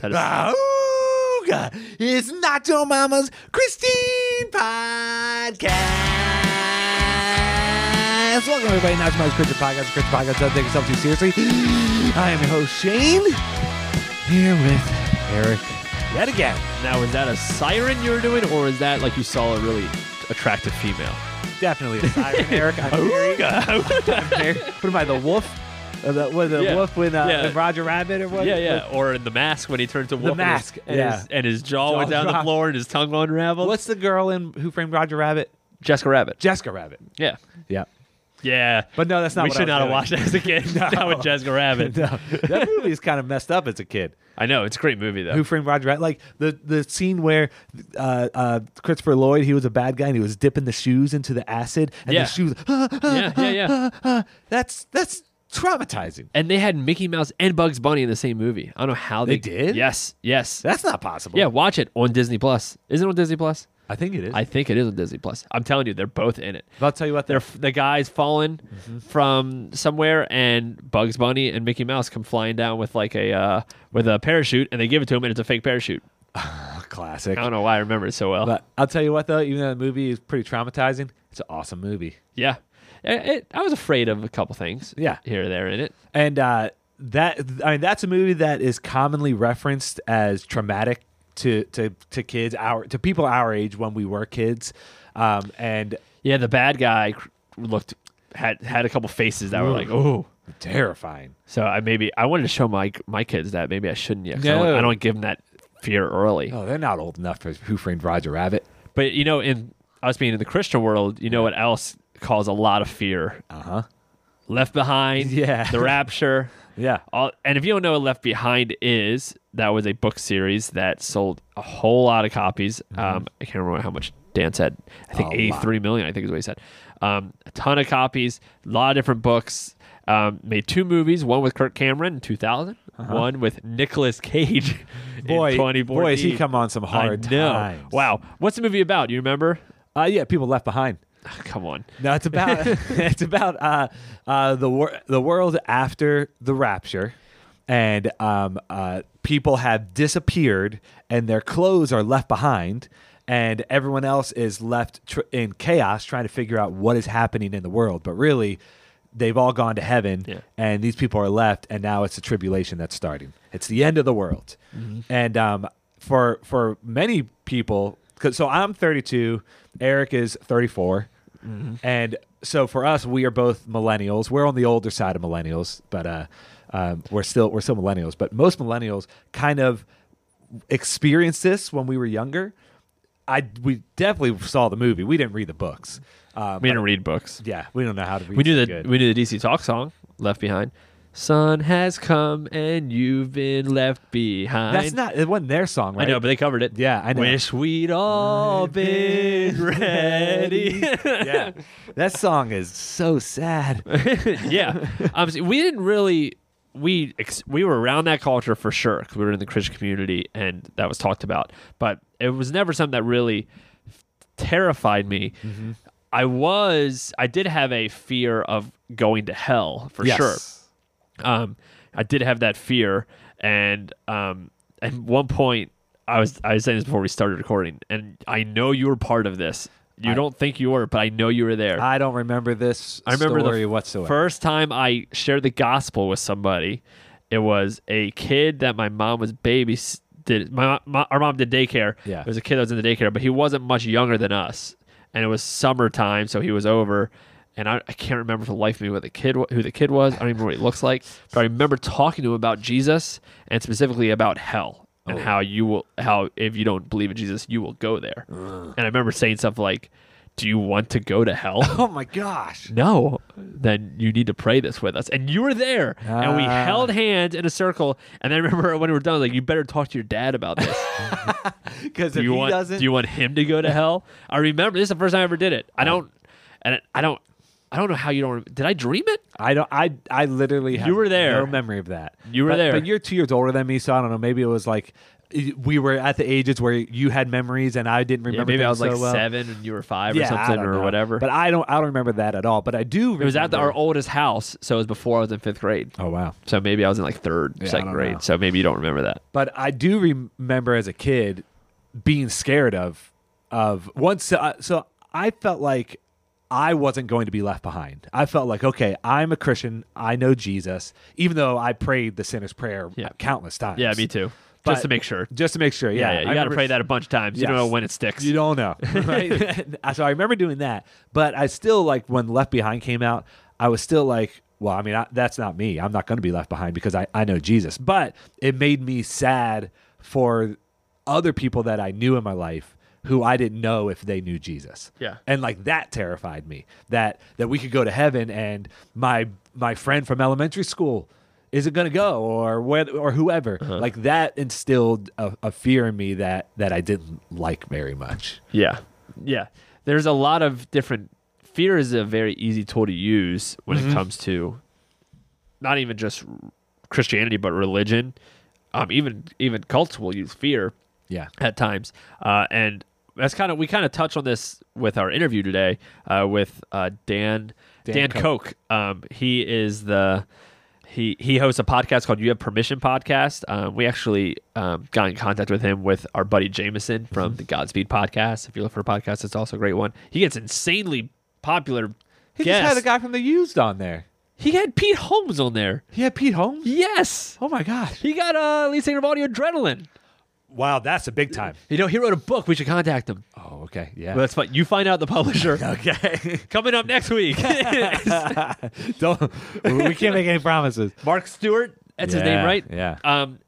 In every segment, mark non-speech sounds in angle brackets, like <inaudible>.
That is- Auga! It's not your mama's Christian podcast. Welcome everybody, not your mama's Christian podcast. Christian podcast doesn't take itself too seriously. I am your host Shane, here with Eric yet again. now, is that a siren you were doing, or is that like you saw a really attractive female? Definitely a siren, Eric. I'm <laughs> very, I'm very, what am I, the wolf? Uh, the, what, the Yeah. wolf with uh, Yeah. with Roger Rabbit or what? yeah, yeah. Or in the mask when he turned to wolf. and his- mask, and, yeah. his, and his jaw, went Jaw down the dropped. floor and his tongue unraveled. What's the girl in Who Framed Roger Rabbit? Jessica Rabbit? Jessica Rabbit. Yeah, Yeah. yeah. But no, that's not we what should I not have was watched that as a kid. No. <laughs> <laughs> Not with Jessica Rabbit. doing. <laughs> no, that movie is kind of messed up as a kid. I know it's a great movie though. Who Framed Roger Rabbit? Like the the scene where uh, uh, Christopher Lloyd, he was a bad guy and he was dipping the shoes into the acid, and Yeah. the shoes. ah, <gasps> ah, Yeah, yeah, yeah. ah, <gasps> ah. That's that's traumatizing. and they had Mickey Mouse and Bugs Bunny in the same movie. I don't know how They they, did? Yes, yes. That's not possible. yeah, watch it on Disney Plus. Is it on Disney Plus? I think it is. I think it is on Disney Plus. I'm telling you, they're both in it. I'll tell you what. They're They're the guy's fallen Mm-hmm. from somewhere, and Bugs Bunny and Mickey Mouse come flying down with like a uh, with a parachute, and they give it to him, and it's a fake parachute. <laughs> classic. I don't know why I remember it so well. But I'll tell you what, though, even though the movie is pretty traumatizing, it's an awesome movie. yeah, It- I was afraid of a couple things. Yeah. here or there in it. And uh, that I mean, that's a movie that is commonly referenced as traumatic to to to kids our to people our age when we were kids. Um, and Yeah, the bad guy looked had had a couple faces that were like, oh. terrifying. So I maybe I wanted to show my my kids that maybe I shouldn't yet. 'cause I, don't, I don't give them that fear early. Oh, they're not old enough for Who Framed Roger Rabbit. But you know, in us being in the Christian world, you know what else causes a lot of fear? Uh huh. Left Behind, <laughs> Yeah. The Rapture. Yeah. All, and if you don't know what Left Behind is, that was a book series that sold a whole lot of copies. Um, I can't remember how much Dan said. I think Mm-hmm. A lot. 83 million, I think is what he said. Um, a ton of copies, a lot of different books. Um, made two movies, one with Kirk Cameron in 2000, one with Nicolas Cage <laughs> Uh-huh. Boy, in 2014. boy, has he come on some hard I know. times. Wow. What's the movie about? You remember? Uh, yeah, people left behind. <laughs> Come on. No, it's about <laughs> <laughs> it's about uh, uh, the wor- the world after the rapture, and um, uh, people have disappeared, and their clothes are left behind, and everyone else is left tr- in chaos trying to figure out what is happening in the world. But really, they've all gone to heaven, Yeah. and these people are left, and now it's a tribulation that's starting. It's the end of the world, and um, for for many people, so I'm 32, Eric is 34. And so for us, we are both millennials. We're on the older side of millennials, but uh, um, we're still we're still millennials. But most millennials kind of experienced this when we were younger. I we definitely saw the movie. We didn't read the books. Uh, We didn't read books. yeah, we don't know how to read. We knew the good. we knew the DC Talk song, Left Behind. Sun has come and you've been left behind. That's not. It wasn't their song, right? I know, but they covered it. Yeah, I know. Wish we'd all been <laughs> ready. yeah, that song is so sad. <laughs> yeah. Um, we didn't really we ex- we were around that culture for sure because we were in the Christian community and that was talked about, but it was never something that really terrified me. Mm-hmm. I was I did have a fear of going to hell for Yes. sure. Um, I did have that fear, and um, at one point, I was I was saying this before we started recording, and I know you were part of this. You I- don't think you were, but I know you were there. I don't remember this. I remember story the whatsoever. first time I shared the gospel with somebody. It was a kid that my mom was baby did. My, my our mom did daycare. Yeah. it was a kid that was in the daycare, but he wasn't much younger than us, and it was summertime, so he was over. And I, I can't remember for the life of me what the kid who the kid was. I don't even remember what he looks like, but I remember talking to him about Jesus and specifically about hell and Oh. how you will how if you don't believe in Jesus, you will go there. And I remember saying stuff like, "Do you want to go to hell?" <laughs> Oh my gosh. no, then you need to pray this with us. And you were there, and we Ah. held hands in a circle. And then I remember when we were done, I was like, you better talk to your dad about this. <laughs> Because if you he want? doesn't, Do you want him to go to hell? I remember this is the first time I ever did it. I don't, and I don't, I don't know how you don't. Did I dream it? I don't. I I literally have You were there. No memory of that. You were But- there. But you're two years older than me, so I don't know. Maybe it was like we were at the ages where you had memories and I didn't Yeah, remember. maybe I was things like well. seven and you were five Yeah, or something or know. whatever. But I don't. I don't remember that at all. But I do. it was at the, our oldest house, so it was before I was in fifth grade. Oh wow. So maybe I was in like third, Yeah, second grade. know. So maybe you don't remember that. But I do remember as a kid being scared of of once. Uh, so I felt like I wasn't going to be left behind. I felt like okay, I'm a Christian. I know Jesus, even though I prayed the sinner's prayer Yeah. countless times. Yeah, me too. But- Just to make sure. Just to make sure. Yeah, Yeah, yeah. You got to pray that a bunch of times. You don't know when it sticks. You don't know, <laughs> right? <laughs> so I remember doing that, but I still like when Left Behind came out. I was still like, well, I mean, I, that's not me. I'm not going to be left behind because I, I know Jesus. But it made me sad for other people that I knew in my life who I didn't know if they knew Jesus. Yeah. And like that terrified me that that we could go to heaven and my my friend from elementary school isn't going to go or whether, or whoever. Like that instilled a, a fear in me that that I didn't like very much. Yeah. Yeah. There's a lot of different fear is a very easy tool to use when Mm-hmm. it comes to not even just Christianity but religion. Um even even cults will use fear Yeah. at times. Uh and that's kind of we kind of touch on this with our interview today uh, with uh, Dan Dan, Dan Koch. Um, he is the he he hosts a podcast called You Have Permission podcast. Um, we actually um, got in contact with him with our buddy Jameson Mm-hmm. from the Godspeed podcast. If you look for a podcast, it's also a great one. He gets insanely popular. He guests. just had a guy from the Used on there. He had Pete Holmes on there. He had Pete Holmes. Yes, Oh my gosh! he got a uh, lead singer of Audio Adrenaline. Wow, that's a big time. You know, he wrote a book. We should contact him. Oh, okay, yeah. Well, that's fine. You find out the publisher. <laughs> okay. <laughs> Coming up next week. <laughs> Don't. We can't make any promises. Mark Stuart. That's his name, right? yeah. Um,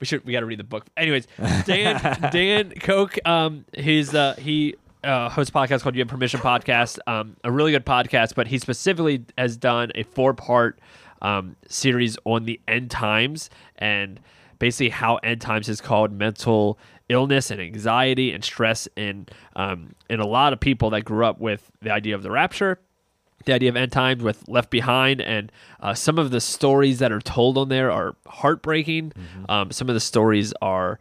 we should. We got to read the book. Anyways, Dan Dan Koch. Um, he's uh he uh, hosts a podcast called You Have Permission Podcast. Um, a really good podcast, but he specifically has done a four part um series on the end times and basically how end times is called mental illness and anxiety and stress in um in a lot of people that grew up with the idea of the rapture the idea of end times with Left Behind, and uh, some of the stories that are told on there are heartbreaking. Um, some of the stories are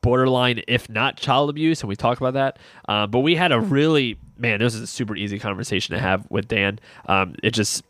borderline, if not child abuse, and we talk about that. Uh, but we had a really man. This is a super easy conversation to have with Dan. Um, it just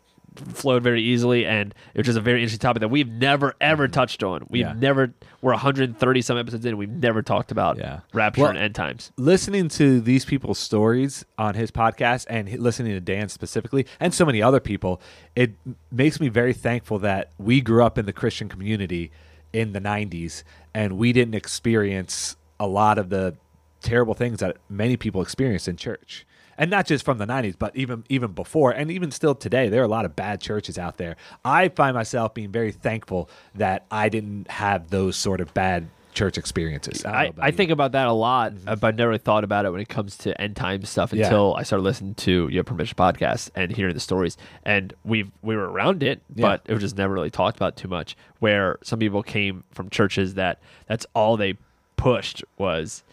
flowed very easily, and it was just a very interesting topic that we've never ever mm-hmm. touched on. We've Yeah. never. We're 130 some episodes in, and we've never talked about Yeah. rapture Well- and end times. listening to these people's stories on his podcast and listening to Dan specifically and so many other people, it makes me very thankful that we grew up in the Christian community in the 90s and we didn't experience a lot of the terrible things that many people experience in church. And not just from the 90s, but even even before and even still today, there are a lot of bad churches out there. I find myself being very thankful that I didn't have those sort of bad church experiences. I, about I think about that a lot, uh, but I never really thought about it when it comes to end time stuff Yeah. until I started listening to Your Permission podcast and hearing the stories. And we we were around it, Yeah. but it was just never really talked about too much. Where some people came from churches that that's all they pushed was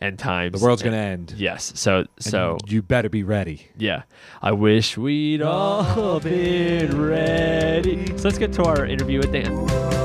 end times. the world's and- to end. Yes. So so you better be ready. yeah. I wish we'd all been ready. So let's get to our interview with Dan.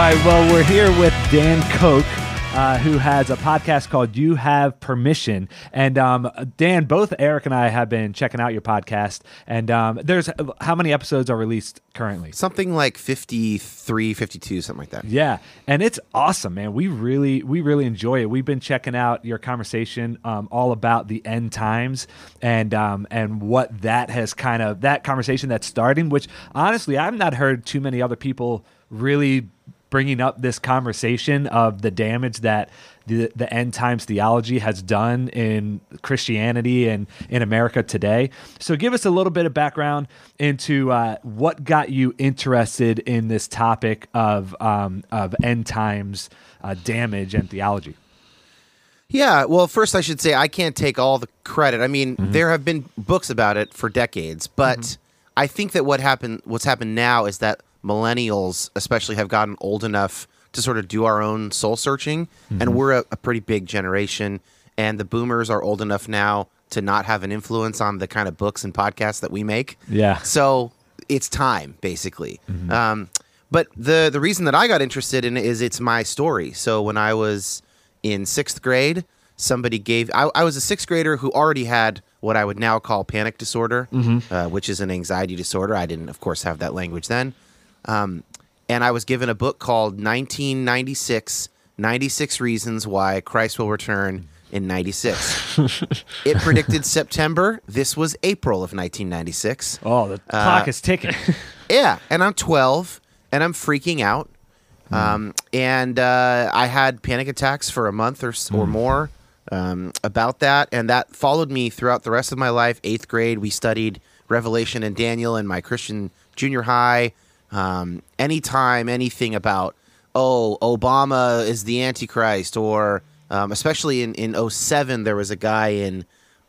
Right, well, we're here with Dan Koch, uh, who has a podcast called You Have Permission. And um, Dan, both Eric and I have been checking out your podcast. And um, there's how many episodes are released currently? Something like 53, 52, something like that. Yeah, and it's awesome, man. We really, we really enjoy it. We've been checking out your conversation um, all about the end times and um, and what that has kind of that conversation that's starting. Which honestly, I've not heard too many other people really bringing up this conversation of the damage that the, the end times theology has done in Christianity and in America today. So, give us a little bit of background into uh, what got you interested in this topic of um, of end times uh, damage and theology. Yeah, well, first I should say I can't take all the credit. I mean, there have been books about it for decades, but I think that what happened, what's happened now, is that millennials, especially, have gotten old enough to sort of do our own soul searching, and we're a, a pretty big generation, and the boomers are old enough now to not have an influence on the kind of books and podcasts that we make. Yeah. So it's time, basically. Um, but the the reason that I got interested in it is it's my story. So when I was in sixth grade, somebody gave. I, I was a sixth grader who already had what I would now call panic disorder, uh, which is an anxiety disorder. I didn't, of course, have that language then. Um, and I was given a book called 1996 96 Reasons Why Christ Will Return in 96. <laughs> it predicted September. This was April of 1996. Oh, the clock is ticking. <laughs> Yeah, and I'm 12 and I'm freaking out. Um, and uh, I had panic attacks for a month or, s or more um, about that. And that followed me throughout the rest of my life. Eighth grade, we studied Revelation and Daniel in my Christian junior high. Um, anytime anything about, oh, Obama is the Antichrist, or um, especially in, in 07, there was a guy in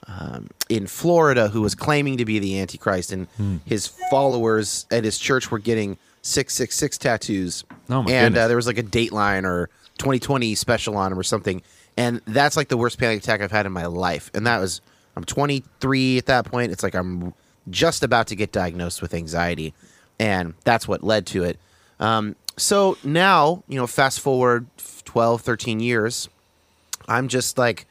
um, in Florida who was claiming to be the Antichrist, and his followers at his church were getting six six six tattoos. Oh, and uh, there was like a Dateline or 2020 special on him or something, and that's like the worst panic attack I've had in my life. And that was I'm 23 at that point. It's like I'm just about to get diagnosed with anxiety, and that's what led to it. Um, so now, you know, fast forward 12, 13 years, I'm just like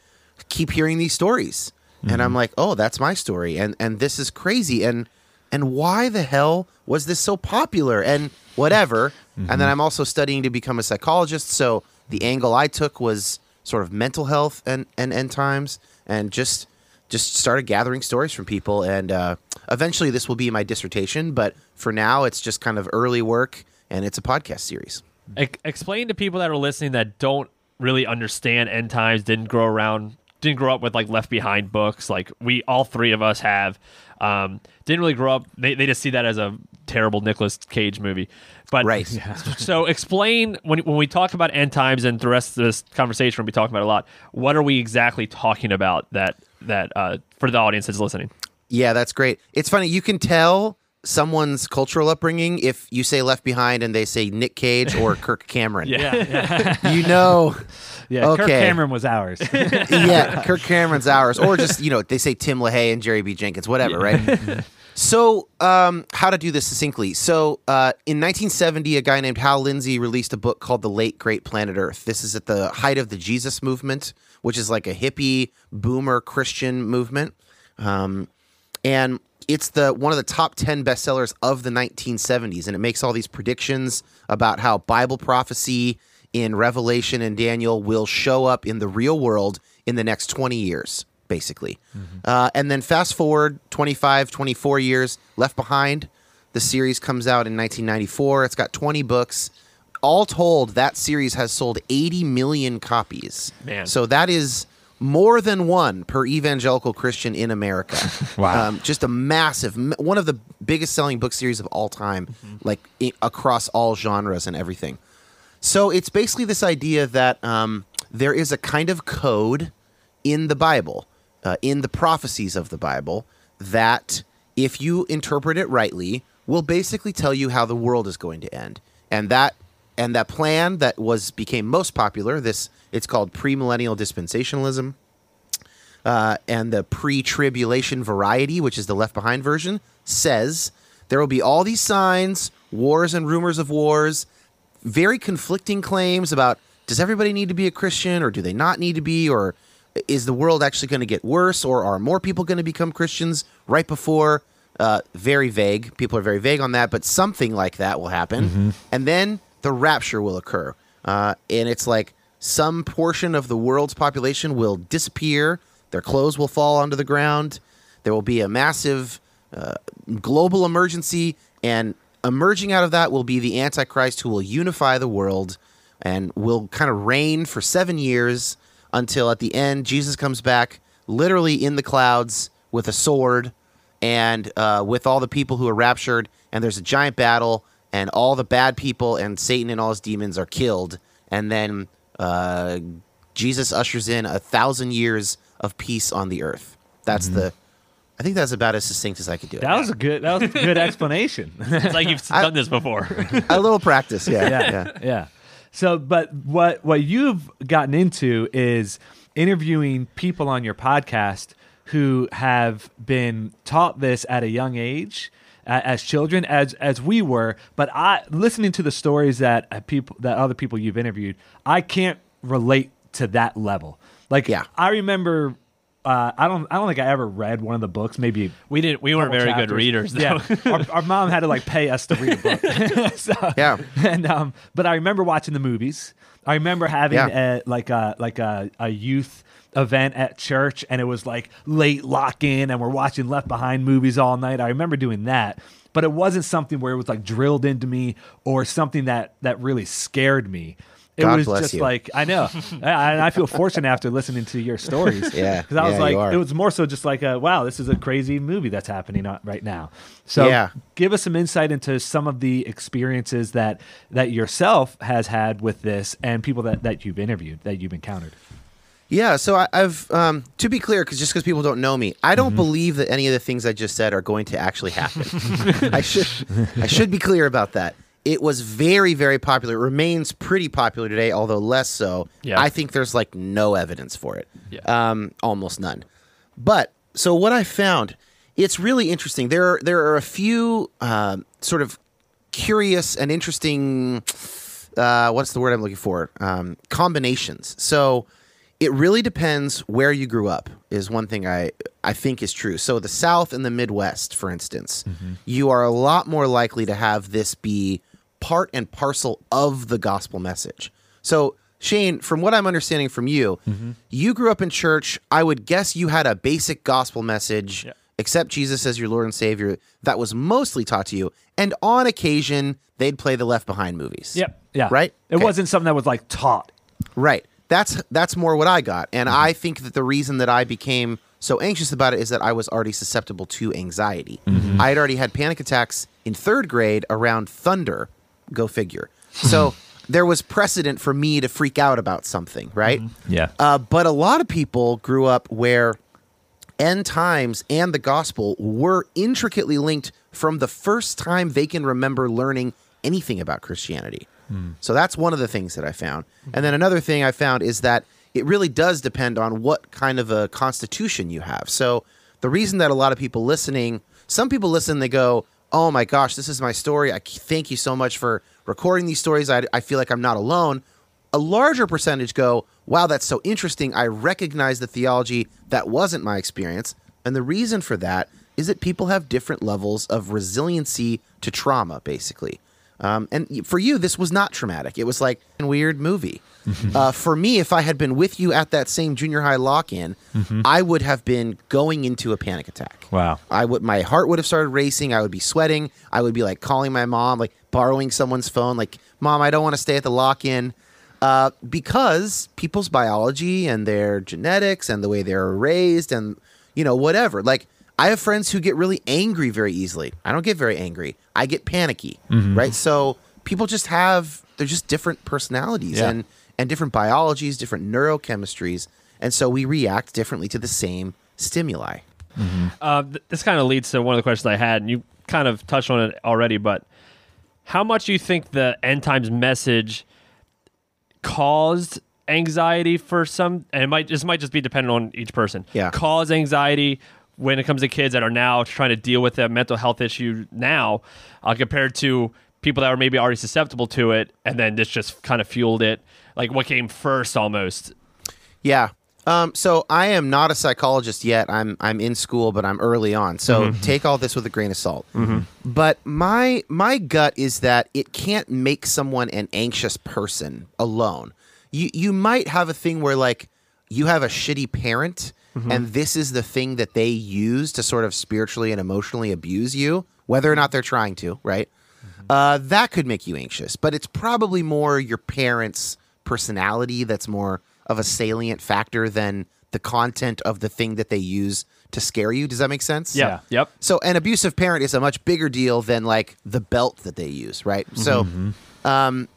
keep hearing these stories and I'm like, "Oh, that's my story." And and this is crazy and and why the hell was this so popular and whatever. And then I'm also studying to become a psychologist, so the angle I took was sort of mental health and and end times and just just started gathering stories from people and uh, eventually this will be my dissertation, but for now it's just kind of early work and it's a podcast series. Ex- explain to people that are listening that don't really understand end times, didn't grow around, didn't grow up with like Left Behind books, like we all three of us have. Um, didn't really grow up. They, they just see that as a terrible Nicolas Cage movie. But Right. <laughs> so explain when when we talk about end times and the rest of this conversation, we'll be talking about a lot. What are we exactly talking about that that uh, for the audience that's listening? Yeah, that's great. It's funny. You can tell someone's cultural upbringing if you say Left Behind and they say Nick Cage or <laughs> Kirk Cameron. Yeah, You know, <laughs> Yeah, Kirk Okay. Cameron was ours. <laughs> yeah, Kirk Cameron's ours. Or just, you know, they say Tim LaHaye and Jerry B. Jenkins, whatever, right? So, um, how to do this succinctly. So, uh, in 1970, a guy named Hal Lindsey released a book called The Late Great Planet Earth. This is at the height of the Jesus movement, which is like a hippie, boomer Christian movement. Um, and it's the one of the top 10 bestsellers of the 1970s and it makes all these predictions about how bible prophecy in revelation and daniel will show up in the real world in the next 20 years basically uh, and then fast forward 25 24 years left behind the series comes out in 1994 it's got 20 books all told that series has sold 80 million copies Man. so that is more than one per evangelical Christian in America. <laughs> Wow. Um, just a massive, one of the biggest selling book series of all time, like i- across all genres and everything. So it's basically this idea that um, there is a kind of code in the Bible, uh, in the prophecies of the Bible, that if you interpret it rightly, will basically tell you how the world is going to end. And that and that plan that was became most popular, this it's called premillennial dispensationalism uh, and the pre-tribulation variety, which is the left behind version, says there will be all these signs, wars and rumors of wars, very conflicting claims about does everybody need to be a Christian or do they not need to be or is the world actually going to get worse or are more people going to become Christians right before? Uh, very vague. People are very vague on that, but something like that will happen, and then the rapture will occur, uh, and it's like some portion of the world's population will disappear. Their clothes will fall onto the ground. There will be a massive uh, global emergency, and emerging out of that will be the Antichrist who will unify the world and will kind of reign for seven years until at the end Jesus comes back, literally in the clouds with a sword and uh, with all the people who are raptured, and there's a giant battle, and all the bad people and Satan and all his demons are killed, and then uh, Jesus ushers in a thousand years of peace on the earth. That's the. I think that's about as succinct as I could do it. That was a good. That was a good <laughs> explanation. It's like you've done this before. a little practice, yeah, <laughs> yeah, yeah. yeah. So, but what what you've gotten into is interviewing people on your podcast who have been taught this at a young age as children as as we were but i listening to the stories that uh, people that other people you've interviewed i can't relate to that level like Yeah. i remember uh, I don't. I don't think I ever read one of the books. Maybe We didn't. We weren't couple very good readers. Though. Yeah, <laughs> our, our mom had to like pay us to read a book. <laughs> <laughs> so, Yeah. and um, but I remember watching the movies. I remember having Yeah. a, like a like a, a youth event at church, and it was like late lock in, and we're watching Left Behind movies all night. I remember doing that, but it wasn't something where it was like drilled into me or something that that really scared me. It God was bless just you. like I know, <laughs> and I feel fortunate after listening to your stories. <laughs> Yeah, because I was yeah, like, it was more so just like, a, wow, this is a crazy movie that's happening right now. So, Yeah. give us some insight into some of the experiences that that yourself has had with this, and people that that you've interviewed, that you've encountered. Yeah, so I, I've um, to be clear, because just because people don't know me, I Mm-hmm. don't believe that any of the things I just said are going to actually happen. <laughs> I should I should be clear about that. It was very very popular. It remains pretty popular today, although less so. Yeah. I think there's like no evidence for it. Yeah. Um, almost none. But so what I found, it's really interesting. There are, there are a few um, sort of curious and interesting. Uh, what's the word I'm looking for? Um, combinations. So it really depends where you grew up. Is one thing I I think is true. So the South and the Midwest, for instance, you are a lot more likely to have this be part and parcel of the gospel message. So Shane, from what I'm understanding from you, mm-hmm. you grew up in church. I would guess you had a basic gospel message Yeah. accept Jesus as your Lord and Savior that was mostly taught to you. And on occasion, they'd play the Left Behind movies. Yep. Yeah. Right? It Okay. wasn't something that was like taught. Right. That's that's more what I got. And mm-hmm. I think that the reason that I became so anxious about it is that I was already susceptible to anxiety. Mm-hmm. I had already had panic attacks in third grade around thunder. Go figure. So hmm. there was precedent for me to freak out about something, right? Mm-hmm. Yeah. Uh, but a lot of people grew up where end times and the gospel were intricately linked from the first time they can remember learning anything about Christianity. Hmm. So that's one of the things that I found. And hmm. then another thing I found is that it really does depend on what kind of a constitution you have. So the reason that a lot of people listening, some people listen, they go, "Oh my gosh, this is my story. I thank you so much for recording these stories. I, I feel like I'm not alone." a larger percentage go, wow, that's so interesting. I recognize the theology that wasn't my experience. And the reason for that is that people have different levels of resiliency to trauma, basically. Um, and for you, this was not traumatic. It was like a weird movie. uh, for me, if I had been with you at that same junior high lock in, I would have been going into a panic attack. Wow. I would my heart would have started racing. I would be sweating. I would be like calling my mom, like borrowing someone's phone, like, Mom, I don't want to stay at the lock in. Uh, because people's biology and their genetics and the way they're raised and you know, whatever. Like I have friends who get really angry very easily. I don't get very angry. I get panicky. Right? So people just have they're just different personalities Yeah. and and different biologies, different neurochemistries. And so we react differently to the same stimuli. Uh, th- this kind of leads to one of the questions I had, and you kind of touched on it already. But how much do you think the end times message caused anxiety for some? And it might this might just be dependent on each person. Yeah. cause anxiety when it comes to kids that are now trying to deal with a mental health issue now, uh, compared to people that were maybe already susceptible to it, and then this just kind of fueled it. Like what came first, almost. Yeah. Um, so I am not a psychologist yet. I'm I'm in school, but I'm early on. So take all this with a grain of salt. But my my gut is that it can't make someone an anxious person alone. You you might have a thing where like you have a shitty parent and this is the thing that they use to sort of spiritually and emotionally abuse you, whether or not they're trying to, right? uh, that could make you anxious. But it's probably more your parents' personality that's more of a salient factor than the content of the thing that they use to scare you. Does that make sense? Yeah. Yep. So an abusive parent is a much bigger deal than like the belt that they use, right? So, um,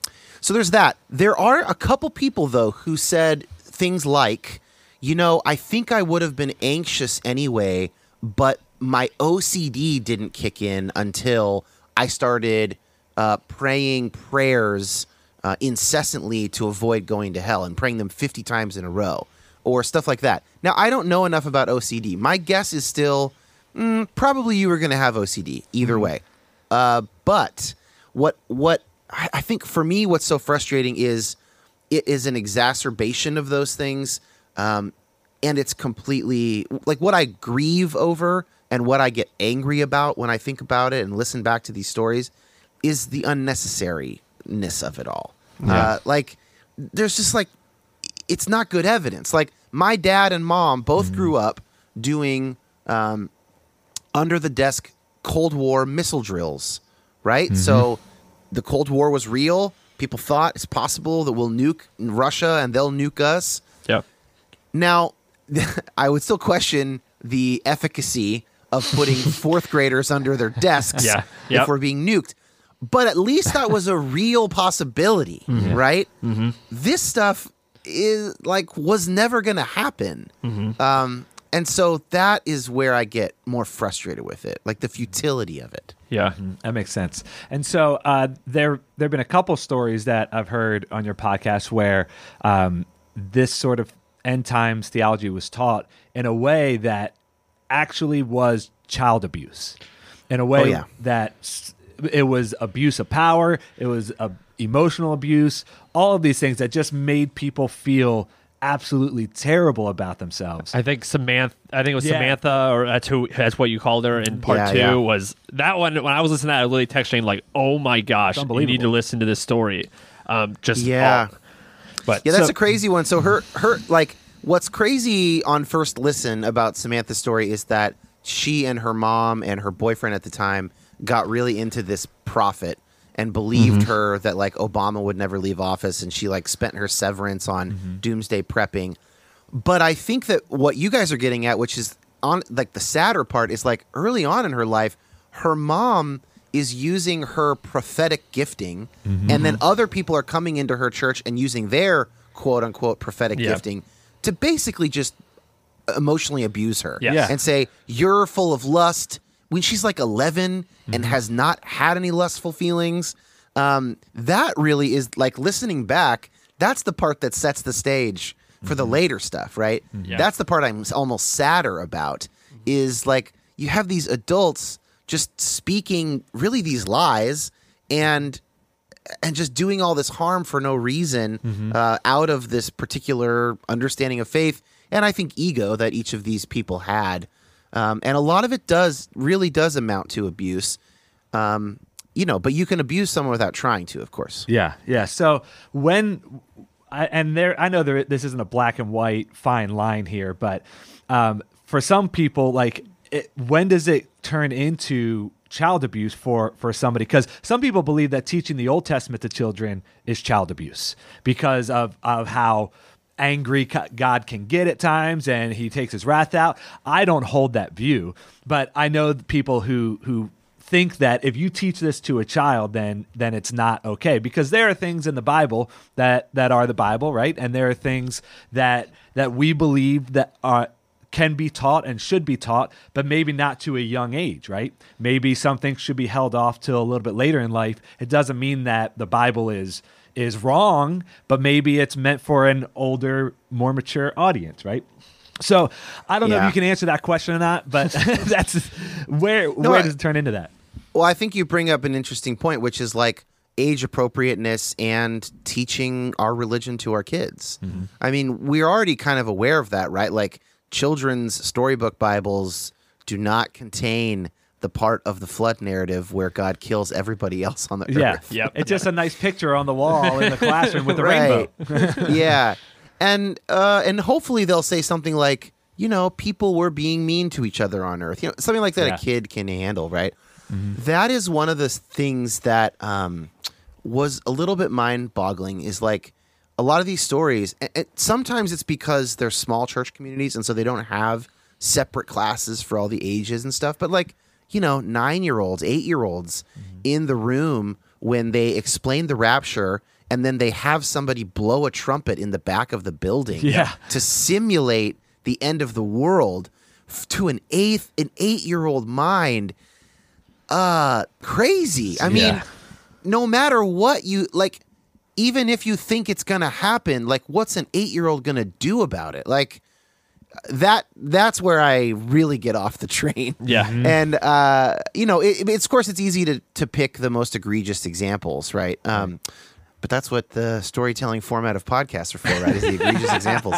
so there's that. There are a couple people though who said things like, you know, I think I would have been anxious anyway, but my OCD didn't kick in until I started uh, praying prayers uh, incessantly to avoid going to hell and praying them 50 times in a row or stuff like that. Now, I don't know enough about OCD. My guess is still mm, probably you were going to have OCD either way. Uh, but what what I I think for me, what's so frustrating is it is an exacerbation of those things, um, and it's completely like what I grieve over and what I get angry about when I think about it and listen back to these stories is the unnecessariness of it all. Uh, like, there's just like it's not good evidence. Like my dad and mom both grew up doing um, under the desk Cold War missile drills, right? So the Cold War was real. People thought it's possible that we'll nuke Russia and they'll nuke us. Yep. Now, <laughs> I would still question the efficacy of putting <laughs> fourth graders under their desks Yeah. if we're being nuked. But at least that was a real possibility, Mm-hmm. right? This stuff is like was never going to happen. Mm-hmm. Um, and so that is where I get more frustrated with it, like the futility of it. Yeah. That makes sense. And so uh, there there have been a couple stories that I've heard on your podcast where um, this sort of end times theology was taught in a way that actually was child abuse, in a way Oh, yeah. that it was abuse of power, it was uh, emotional abuse, all of these things that just made people feel absolutely terrible about themselves. I think Samantha. I think it was Yeah. Samantha, or that's who. That's what you called her in part Yeah, two. yeah. Was that one? When I was listening to that, I literally texting like, "Oh my gosh, you need to listen to this story." Um, just Yeah. all- but Yeah, that's So- a crazy one. So her her like what's crazy on first listen about Samantha's story is that she and her mom and her boyfriend at the time got really into this prophet and believed mm-hmm. her that like Obama would never leave office and she like spent her severance on mm-hmm. doomsday prepping. But I think that what you guys are getting at, which is on like the sadder part, is like early on in her life, her mom is using her prophetic gifting, and then other people are coming into her church and using their quote unquote prophetic Yeah. gifting to basically just emotionally abuse her Yes. Yeah. and say you're full of lust when she's like 11 Mm-hmm. and has not had any lustful feelings um, that really is like listening back that's the part that sets the stage for the later stuff right Mm-hmm. Yeah. that's the part i'm almost sadder about is like you have these adults just speaking really these lies and and just doing all this harm for no reason Mm-hmm. uh, out of this particular understanding of faith and I think ego that each of these people had. Um, and a lot of it does really does amount to abuse. Um, you know, but you can abuse someone without trying to, of course. Yeah, yeah. So when I, and there, I know there this isn't a black and white fine line here, but um, for some people, like it, when does it turn into child abuse for for somebody? Because some people believe that teaching the Old Testament to children is child abuse because of of how angry God can get at times and he takes his wrath out. I don't hold that view, but I know people who who think that if you teach this to a child then then it's not okay because there are things in the bible that that are the bible right and there are things that that we believe that are can be taught and should be taught but maybe not to a young age right? Maybe something should be held off till a little bit later in life. It doesn't mean that the bible is is wrong but maybe it's meant for an older more mature audience right? So i don't know if you can answer that question or not but <laughs> <laughs> that's where where I- does it turn into that? Well, I think you bring up an interesting point, which is like age appropriateness and teaching our religion to our kids. Mm-hmm. I mean, we're already kind of aware of that, right? Like children's storybook Bibles do not contain the part of the flood narrative where God kills everybody else on the Yeah. earth. Yep. It's just a nice picture on the wall in the <laughs> classroom with the right. rainbow. <laughs> yeah. And uh and hopefully they'll say something like, you know, people were being mean to each other on earth. You know, something like that Yeah. a kid can handle, right? that is one of the things that um, was a little bit mind-boggling. Is like a lot of these stories. And, and sometimes it's because they're small church communities, and so they don't have separate classes for all the ages and stuff. But like you know, nine-year-olds, eight-year-olds in the room when they explain the rapture. And then they have somebody blow a trumpet in the back of the building <laughs> Yeah. to simulate the end of the world to an eighth an eight year old mind uh crazy i mean no matter what you like even if you think it's gonna happen like what's an eight year old gonna do about it like that that's where i really get off the <laughs> train Yeah. and uh you know it, it's of course it's easy to to pick the most egregious examples right um but that's what the storytelling format of podcasts are for, right? Is the egregious <laughs> examples.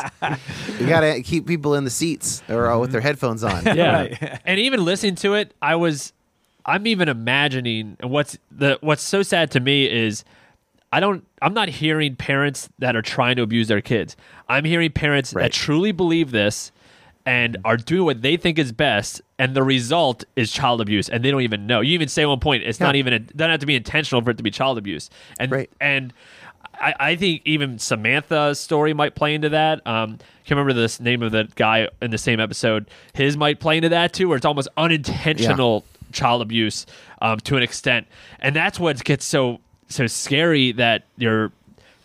You got to keep people in the seats or uh, with their headphones on. <laughs> yeah. and even listening to it, I was, I'm even imagining and what's the what's so sad to me is, I don't, I'm not hearing parents that are trying to abuse their kids. I'm hearing parents Right. that truly believe this and are doing what they think is best, and the result is child abuse, and they don't even know. You even say at one point, it's not Yeah. even, it doesn't have to be intentional for it to be child abuse, and Right. and. I, I think even Samantha's story might play into that. Um, can't remember the name of the guy in the same episode. His might play into that too, where it's almost unintentional child abuse um, to an extent, and that's what gets so so scary that you're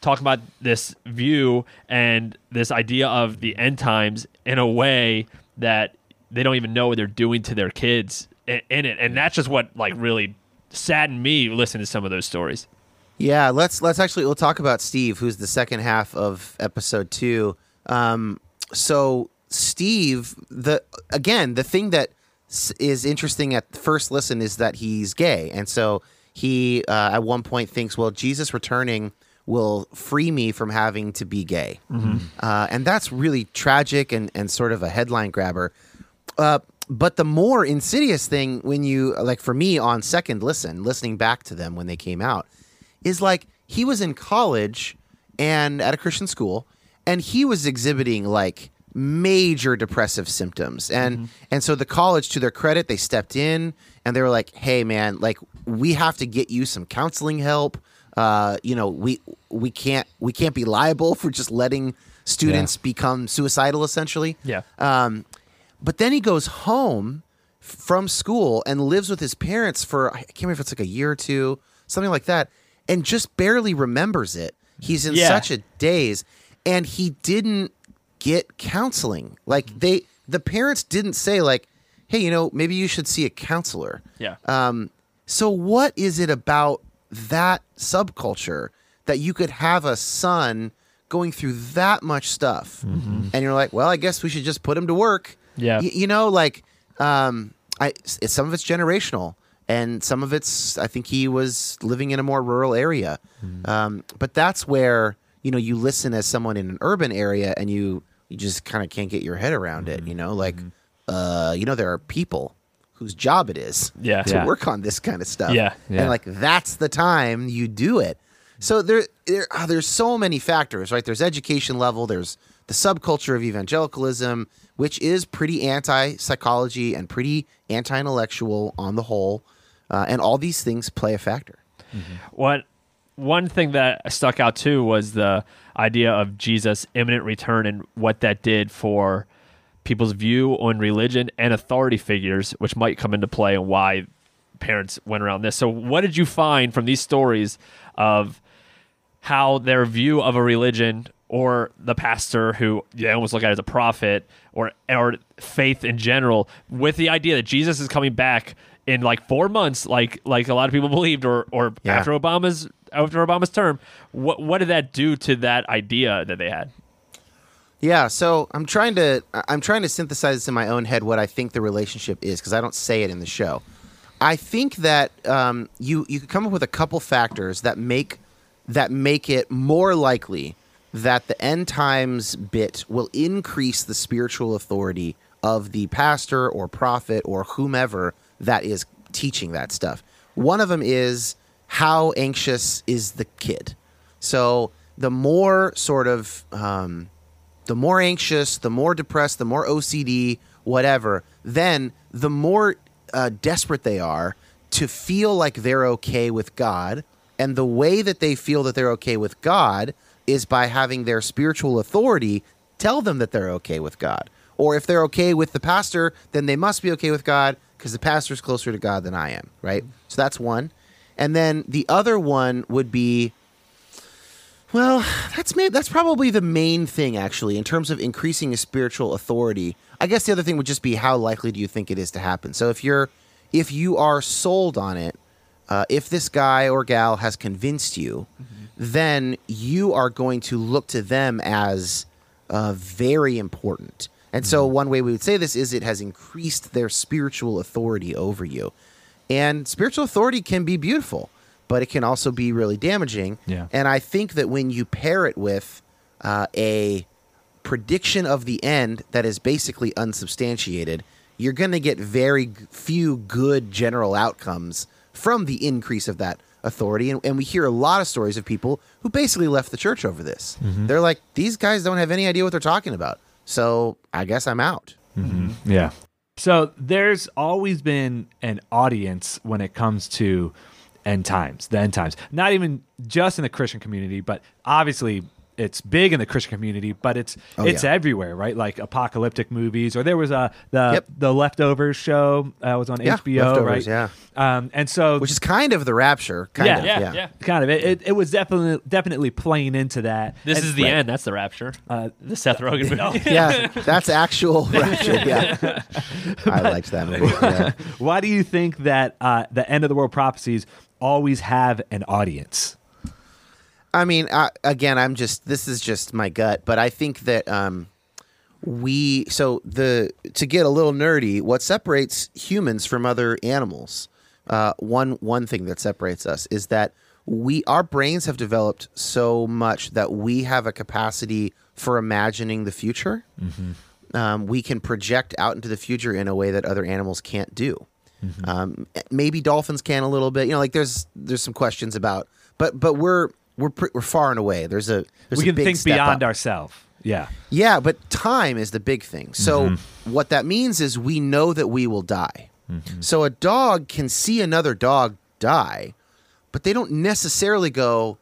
talking about this view and this idea of the end times in a way that they don't even know what they're doing to their kids in, it, and that's just what like really saddened me listening to some of those stories. Yeah, let's let's actually we'll talk about Steve, who's the second half of episode two. Um, so Steve, the again, the thing that is interesting at first listen is that he's gay, and so he uh, at one point thinks, well, Jesus returning will free me from having to be gay, uh, and that's really tragic and and sort of a headline grabber. Uh, but the more insidious thing when you like for me on second listen, listening back to them when they came out, is like he was in college and at a Christian school, and he was exhibiting like major depressive symptoms, and and so the college, to their credit, they stepped in and they were like, "Hey, man, like we have to get you some counseling help. Uh, you know, we we can't we can't be liable for just letting students become suicidal, essentially." Yeah. Um, but then he goes home from school and lives with his parents for I can't remember if it's like a year or two, something like that, and just barely remembers it. He's in Yeah. such a daze, and he didn't get counseling. Like they, the parents didn't say like, "Hey, you know, maybe you should see a counselor." Yeah. Um, so what is it about that subculture that you could have a son going through that much stuff, and you're like, well, I guess we should just put him to work. Yeah. Y- you know, like, um, I it's, some of it's generational, and some of it's I think he was living in a more rural area, um, but that's where you know you listen as someone in an urban area, and you you just kind of can't get your head around it. You know, like, uh, you know, there are people whose job it is Yeah. to Yeah. work on this kind of stuff. Yeah. Yeah. And like that's the time you do it. So there, there ah, there's so many factors, right? There's education level, there's the subculture of evangelicalism, which is pretty anti psychology and pretty anti intellectual on the whole. Uh, and all these things play a factor. What one thing that stuck out too was the idea of Jesus' imminent return and what that did for people's view on religion and authority figures, which might come into play and why parents went around this. So, what did you find from these stories of how their view of a religion or the pastor who they almost look at as a prophet or or faith in general with the idea that Jesus is coming back in like 4 months like like a lot of people <laughs> believed or or Yeah. after Obama's after Obama's term what what did that do to that idea that they had Yeah, so I'm trying to I'm trying to synthesize in my own head what I think the relationship is because I don't say it in the show. I think that um, you you could come up with a couple factors that make that make it more likely that the end times bit will increase the spiritual authority of the pastor or prophet or whomever that is teaching that stuff. One of them is how anxious is the kid. So the more sort of um, the more anxious, the more depressed, the more OCD, whatever, then the more uh, desperate they are to feel like they're okay with God. And the way that they feel that they're okay with God is by having their spiritual authority tell them that they're okay with God. Or if they're okay with the pastor, then they must be okay with God because the pastor's closer to God than I am, right? So that's one. And then the other one would be well, that's maybe, that's probably the main thing actually in terms of increasing a spiritual authority. I guess the other thing would just be how likely do you think it is to happen. So if you're if you are sold on it, uh, if this guy or gal has convinced you, then you are going to look to them as uh, very important. And so one way we would say this is it has increased their spiritual authority over you. And spiritual authority can be beautiful, but it can also be really damaging. Yeah. And I think that when you pair it with uh, a prediction of the end that is basically unsubstantiated, you're going to get very g- few good general outcomes from the increase of that authority. And, and we hear a lot of stories of people who basically left the church over this. Mm-hmm. They're like, these guys don't have any idea what they're talking about. So I guess I'm out. Mm-hmm. Mm-hmm. Yeah. So there's always been an audience when it comes to end times, the end times. Not even just in the Christian community, but obviously it's big in the Christian community, but it's Oh, it's yeah. everywhere, right? Like apocalyptic movies, or there was a the Yep. the leftovers show uh, was on Yeah, HBO, Leftovers, right? yeah. Um, and so Which is kind of the rapture. Kind Yeah, of, yeah, yeah. yeah. kind of it, it, it was definitely definitely playing into that. This And- is the right. end. That's the rapture. Uh, the Seth Rogen <laughs> movie. Yeah, that's actual <laughs> rapture. Yeah, I liked that movie. Yeah. <laughs> Why do you think that uh, the end of the world prophecies always have an audience? I mean, uh, again, I'm just this is just my gut, but I think that um, we so the to get a little nerdy, what separates humans from other animals? Uh, one one thing that separates us is that we our brains have developed so much that we have a capacity for imagining the future. Um, we can project out into the future in a way that other animals can't do. Mm-hmm. Um, maybe dolphins can a little bit. You know, like there's there's some questions about, but but we're we're pre- we're far and away. There's a there's we a can big think step beyond ourselves. Yeah. Yeah, but time is the big thing. So mm-hmm. what that means is we know that we will die. Mm-hmm. So a dog can see another dog die, but they don't necessarily go.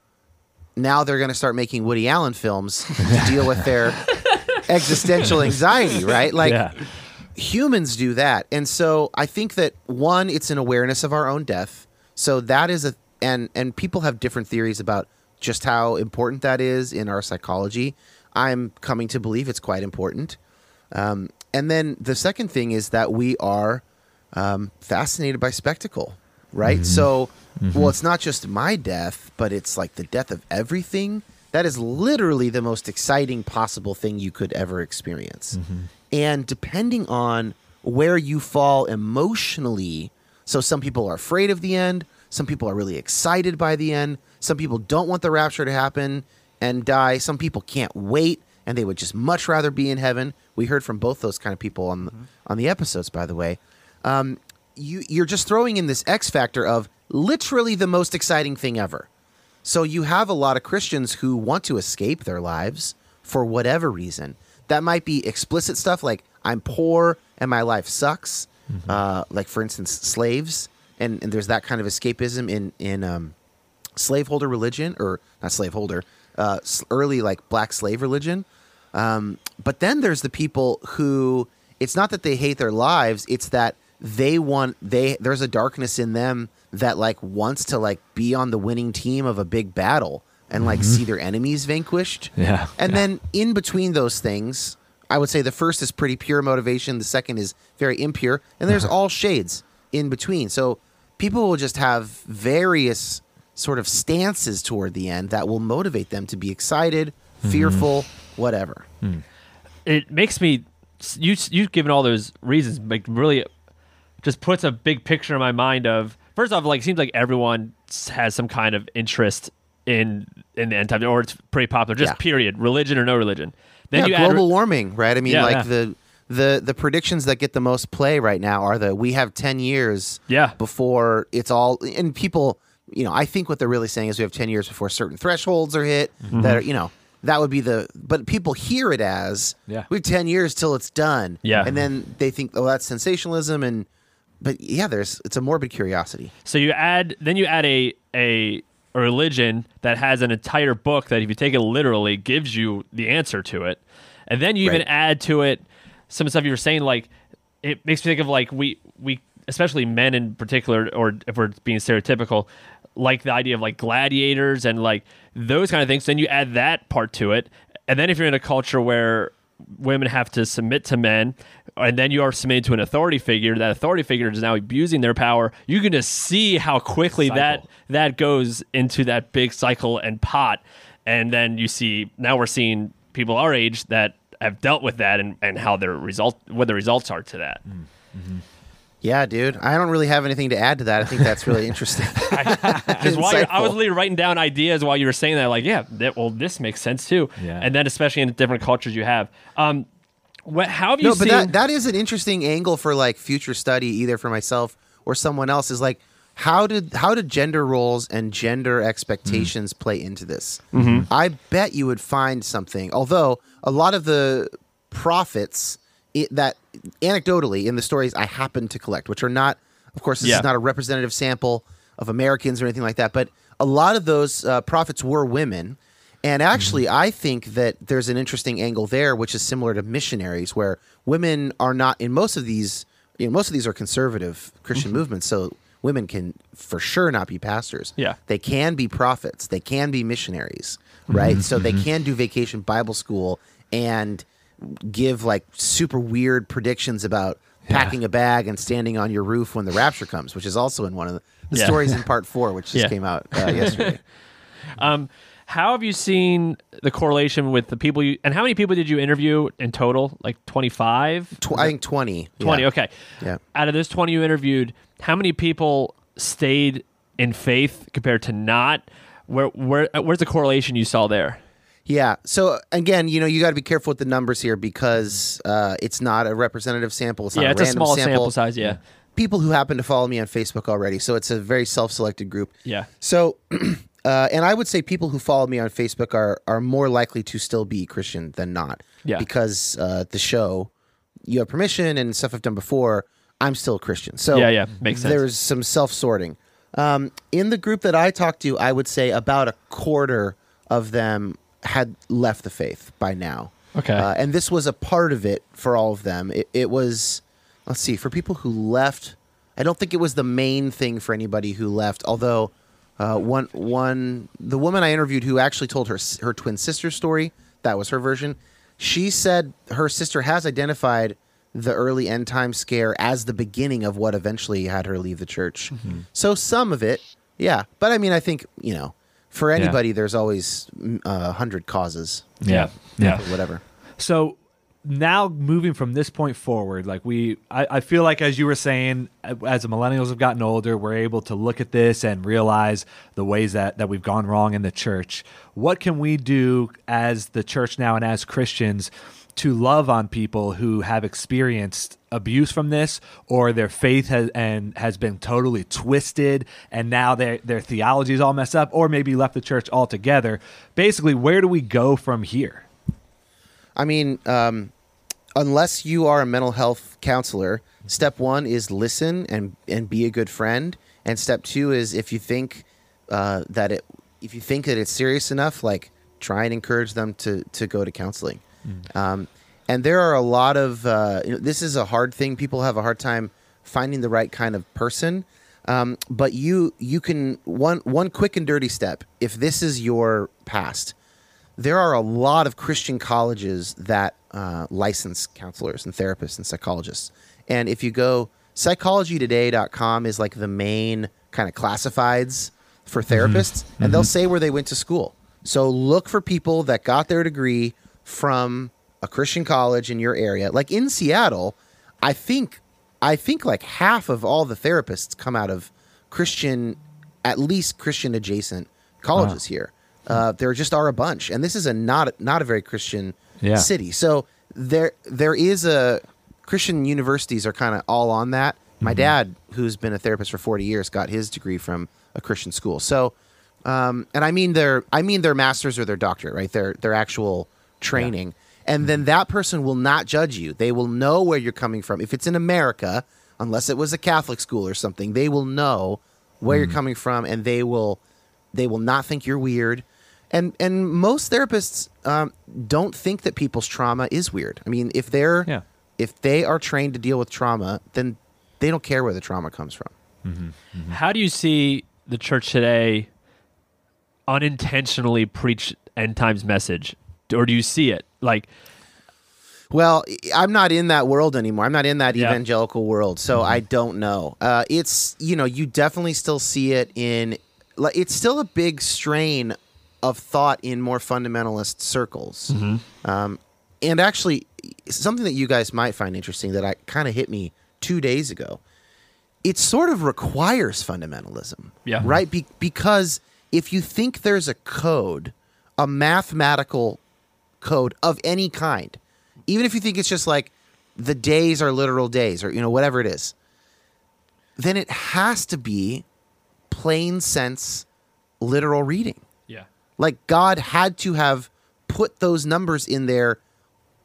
Now they're going to start making Woody Allen films to deal with their <laughs> existential anxiety, right? Like yeah. Humans do that. And so i think that one it's an awareness of our own death. So that is a and and people have different theories about just how important that is in our psychology. I'm coming to believe it's quite important. Um, and then the second thing is that we are um, fascinated by spectacle right? So well it's not just my death but it's like the death of everything. That is literally the most exciting possible thing you could ever experience and depending on where you fall emotionally so some people are afraid of the end some people are really excited by the end some people don't want the rapture to happen and die some people can't wait and they would just much rather be in heaven we heard from both those kind of people on the, on the episodes by the way um, you you're just throwing in this X factor of literally the most exciting thing ever. So you have a lot of Christians who want to escape their lives for whatever reason. That might be explicit stuff like I'm poor and my life sucks. Uh, like for instance, slaves, and, and there's that kind of escapism in in um, slaveholder religion or not slaveholder, uh, early like black slave religion. Um, but then there's the people who it's not that they hate their lives; it's that they want they there's a darkness in them that like wants to like be on the winning team of a big battle and like mm-hmm. see their enemies vanquished. Yeah. And then in between those things, I would say the first is pretty pure motivation, the second is very impure, and there's uh-huh. all shades in between. So people will just have various sort of stances toward the end that will motivate them to be excited, mm-hmm. fearful, whatever. Hmm. it makes me you you've given all those reasons like really just puts a big picture in my mind of first off like it seems like everyone has some kind of interest in in the end time or it's pretty popular just Yeah. period religion or no religion then yeah, you global warming, right? I mean, Yeah. like the the the predictions that get the most play right now are the we have ten years Yeah. before it's all and people you know I think what they're really saying is we have ten years before certain thresholds are hit Mm-hmm. that are you know that would be the but people hear it as Yeah. we have ten years till it's done Yeah. and then they think oh that's sensationalism and but yeah, there's it's a morbid curiosity. So you add then you add a a a religion that has an entire book that if you take it literally gives you the answer to it. And then you even add to it some stuff you were saying like it makes me think of like we we especially men in particular or if we're being stereotypical like the idea of like gladiators and like those kind of things. Then you add that part to it. And then if you're in a culture where women have to submit to men and then you are submitted to an authority figure. That authority figure is now abusing their power. You can just see how quickly that Cycle. that goes into that big cycle and pot. And then you see now we're seeing people our age that have dealt with that and, and how their result what the results are to that mm, mm-hmm. Yeah, dude. I don't really have anything to add to that. I think that's really <laughs> interesting. <laughs> Because while you're, I was Insightful. literally writing down ideas while you were saying that, like, yeah, that, well, this makes sense too. Yeah. And then especially in the different cultures you have. Um, what, how have you seen no, but that that is an interesting angle for like future study, either for myself or someone else. Is like how did how did gender roles and gender expectations play into this? I bet you would find something. Although a lot of the prophets it, that anecdotally in the stories I happen to collect, which are not, of course, this Yeah. is not a representative sample of Americans or anything like that, but a lot of those uh, prophets were women. And actually, mm-hmm. I think that there's an interesting angle there, which is similar to missionaries, where women are not in most of these. You know, most of these are conservative Christian mm-hmm. movements, so women can for sure not be pastors. Yeah. they can be prophets. They can be missionaries, mm-hmm. right? so they can do vacation Bible school and give like super weird predictions about packing a bag and standing on your roof when the rapture comes, which is also in one of the, the Yeah. stories in part four, which just Yeah. came out uh, yesterday. <laughs> um, how have you seen the correlation with the people you, and how many people did you interview in total? Like 25? Tw- I think 20. 20, yeah. okay. Yeah. Out of those 20 you interviewed, how many people stayed in faith compared to not? Where, where, where's the correlation you saw there? Yeah. So again, you know, you got to be careful with the numbers here because uh, it's not a representative sample. It's not yeah, a it's a random small sample. sample size. Yeah. People who happen to follow me on Facebook already, so it's a very self-selected group. Yeah. So, <clears throat> uh, and I would say people who follow me on Facebook are are more likely to still be Christian than not. Yeah. Because uh, the show, you have permission and stuff I've done before. I'm still a Christian. So Yeah, yeah, makes sense. There's some self sorting. Um, in the group that I talked to, I would say about a quarter of them had left the faith by now. Okay. Uh, and this was a part of it for all of them. It, it was, let's see, for people who left, I don't think it was the main thing for anybody who left. Although, uh, one one the woman I interviewed who actually told her her twin sister story, that was her version. She said her sister has identified the early end time scare as the beginning of what eventually had her leave the church. Mm-hmm. So some of it, yeah. But I mean, I think you know, for anybody, there's always mm, a hundred causes, Yeah. Yeah. or whatever. So now moving from this point forward, like we, I, I feel like as you were saying, as the millennials have gotten older, we're able to look at this and realize the ways that that we've gone wrong in the church. What can we do as the church now and as Christians? To love on people who have experienced abuse from this, or their faith has and has been totally twisted, and now their their theology is all messed up, or maybe left the church altogether. Basically, where do we go from here? I mean, um, unless you are a mental health counselor, step one is listen and and be a good friend, and step two is if you think uh, that it if you think that it's serious enough, like try and encourage them to to go to counseling. Um, and there are a lot of uh, you know, this is a hard thing. People have a hard time finding the right kind of person. Um, but you you can one one quick and dirty step. If this is your past, there are a lot of Christian colleges that uh, license counselors and therapists and psychologists. And if you go psychologytoday.com is like the main kind of classifieds for therapists and they'll say where they went to school. So look for people that got their degree from a Christian college in your area. Like in Seattle, I think I think like half of all the therapists come out of Christian at least Christian adjacent colleges here. Uh, there just are a bunch, and this is a not not a very Christian Yeah. city. So there there is a Christian universities are kind of all on that. My dad, who's been a therapist for forty years, got his degree from a Christian school. So, um, and I mean their I mean their masters or their doctorate, right? Their their actual training, and then that person will not judge you. They will know where you're coming from. If it's in America, unless it was a Catholic school or something, they will know where Mm. you're coming from, and they will they will not think you're weird. And and most therapists um, don't think that people's trauma is weird. I mean, if they're Yeah. if they are trained to deal with trauma, then they don't care where the trauma comes from. How do you see the church today unintentionally preach end times message, or do you see it like? Well, I'm not in that world anymore. I'm not in that Yeah. evangelical world, so I don't know. Uh, it's you know you definitely still see it in. like, It's still a big strain of thought in more fundamentalist circles, um, and actually something that you guys might find interesting that I kind of hit me two days ago. It sort of requires fundamentalism, Yeah. right? Be- because if you think there's a code, a mathematical code of any kind, even if you think it's just like the days are literal days or you know whatever it is, then it has to be plain sense literal reading. Yeah. Like God had to have put those numbers in there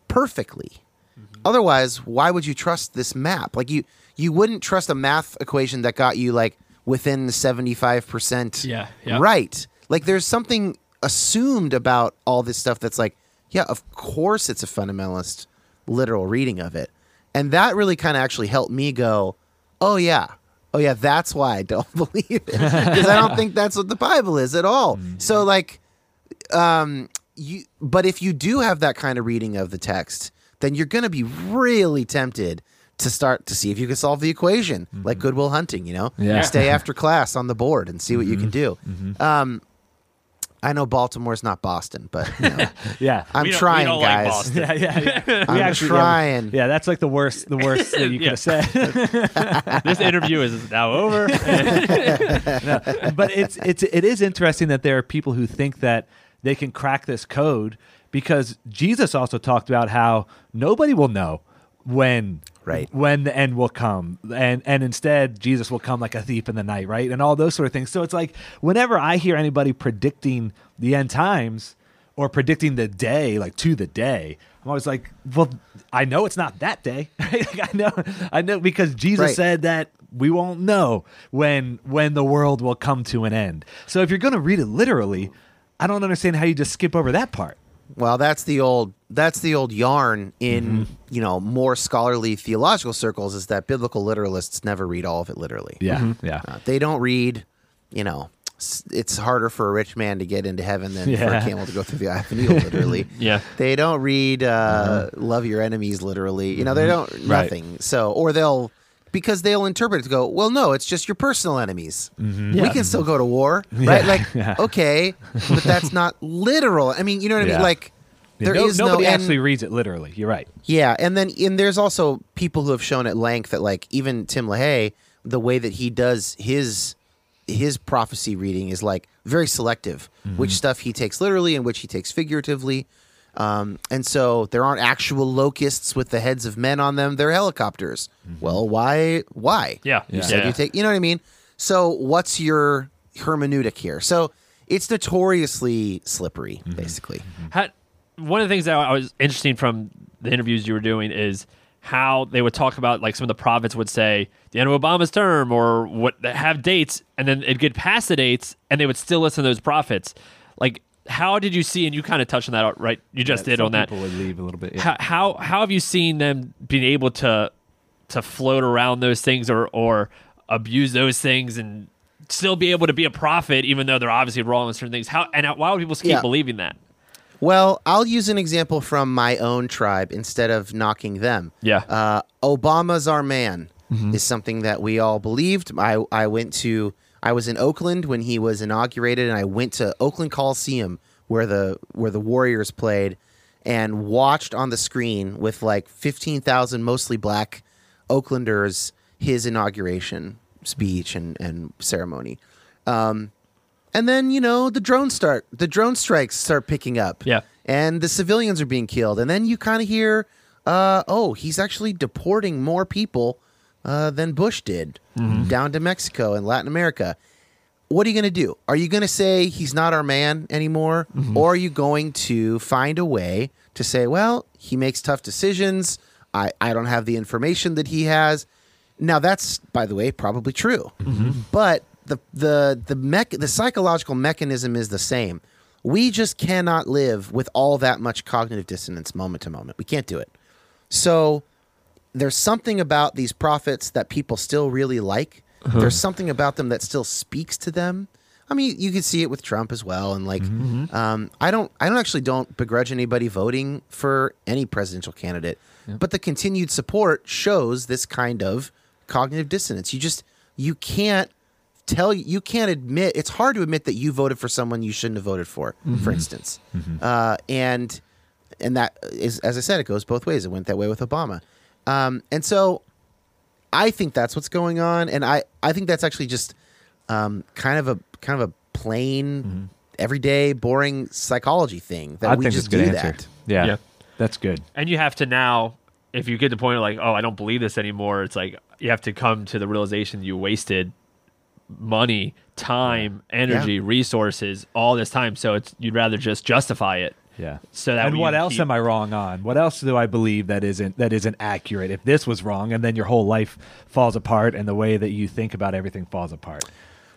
perfectly. Mm-hmm. Otherwise, why would you trust this map? Like you you wouldn't trust a math equation that got you like within 75% Yeah, yeah. right. Like there's something assumed about all this stuff that's like, yeah, of course it's a fundamentalist literal reading of it. And that really kind of actually helped me go, "Oh yeah. Oh yeah, that's why I don't <laughs> believe it." Because I don't think that's what the Bible is at all. So like um you but if you do have that kind of reading of the text then you're going to be really tempted to start to see if you can solve the equation like goodwill hunting you know Yeah. stay <laughs> after class on the board and see what you can do um i know baltimore's not boston but you know, <laughs> Yeah. i'm We don't- we don't like guys Boston. <laughs> yeah, yeah, yeah. <laughs> I'm yeah, trying. Yeah, that's like the worst, the worst that you could have said. This interview is now over. but it's it's it is interesting that there are people who think that they can crack this code because Jesus also talked about how nobody will know when Right. when the end will come and and instead Jesus will come like a thief in the night right and all those sort of things so it's like whenever I hear anybody predicting the end times or predicting the day like to the day I'm always like well I know it's not that day <laughs> Like, I know I know because Jesus Right. said that we won't know when when the world will come to an end. So if you're going to read it literally, I don't understand how you just skip over that part. Well that's the old that's the old yarn in Mm-hmm. you know more scholarly theological circles is that biblical literalists never read all of it literally Yeah, yeah, Uh, they don't read, you know, it's harder for a rich man to get into heaven than for a camel to go through the eye of a needle, literally. <laughs> Yeah. They don't read uh, love your enemies literally. You know, they don't, Uh-huh. Right. nothing. So, or they'll, because they'll interpret it to go, well, no, it's just your personal enemies. We Yeah. can still go to war, <laughs> right? Like, Mm-hmm. <laughs> Yeah. okay, but that's not literal. I mean, you know what I mean? Like, there no, is no nobody actually reads it literally. You're right. yeah, and then and there's also people who have shown at length that like even Tim LaHaye, the way that he does his his prophecy reading is like very selective, which stuff he takes literally and which he takes figuratively. Um, and so there aren't actual locusts with the heads of men on them; they're helicopters. Mm-hmm. Well, why? Why? Yeah. you Yeah. said Yeah. you take. You know what I mean? So what's your hermeneutic here? So it's notoriously slippery, mm-hmm. basically. Mm-hmm. How, one of the things that I was interesting from the interviews you were doing is how they would talk about like some of the prophets would say the end of Obama's term or what have dates, and then it'd get past the dates, and they would still listen to those prophets. Like, how did you see? And you kind of touched on that, right? You just did Some on that. People would leave a little bit. yeah. How, how how have you seen them being able to to float around those things or or abuse those things and still be able to be a prophet even though they're obviously wrong on certain things? How and how, why would people keep Yeah. believing that? Well, I'll use an example from my own tribe instead of knocking them. Yeah. Uh, Obama's our man is something that we all believed. I, I went to, I was in Oakland when he was inaugurated, and I went to Oakland Coliseum where the where the Warriors played, and watched on the screen with like fifteen thousand mostly black Oaklanders his inauguration speech and and ceremony. Um, and then you know the drone start the drone strikes start picking up Yeah. and the civilians are being killed and then you kind of hear uh, oh he's actually deporting more people uh, than bush did mm-hmm. down to mexico and latin america what are you going to do are you going to say he's not our man anymore mm-hmm. or are you going to find a way to say well he makes tough decisions i, I don't have the information that he has Now that's, by the way, probably true. Mm-hmm. But the the the mech the psychological mechanism is the same. We just cannot live with all that much cognitive dissonance moment to moment. We can't do it. So there's something about these prophets that people still really like. Uh-huh. There's something about them that still speaks to them. I mean, you can see it with Trump as well, and like, mm-hmm. Mm-hmm. um, I don't, I don't actually don't begrudge anybody voting for any presidential candidate, but the continued support shows this kind of cognitive dissonance. You just, you can't tell, you can't admit. It's hard to admit that you voted for someone you shouldn't have voted for, for mm-hmm. instance, uh, and and that is, as I said, it goes both ways. It went that way with Obama, um, and so I think that's what's going on, and I I think that's actually just um, kind of a kind of a plain, everyday, boring psychology thing that I we think just it's a good do answer. that. Yeah, Yeah. that's good. And you have to now, if you get to the point of like, oh, I don't believe this anymore, it's like you have to come to the realization you wasted money, time, energy, resources, all this time. So it's you'd rather just justify it. Yeah. So that and what else keep- am I wrong on? What else do I believe that isn't that isn't accurate? If this was wrong, and then your whole life falls apart, and the way that you think about everything falls apart.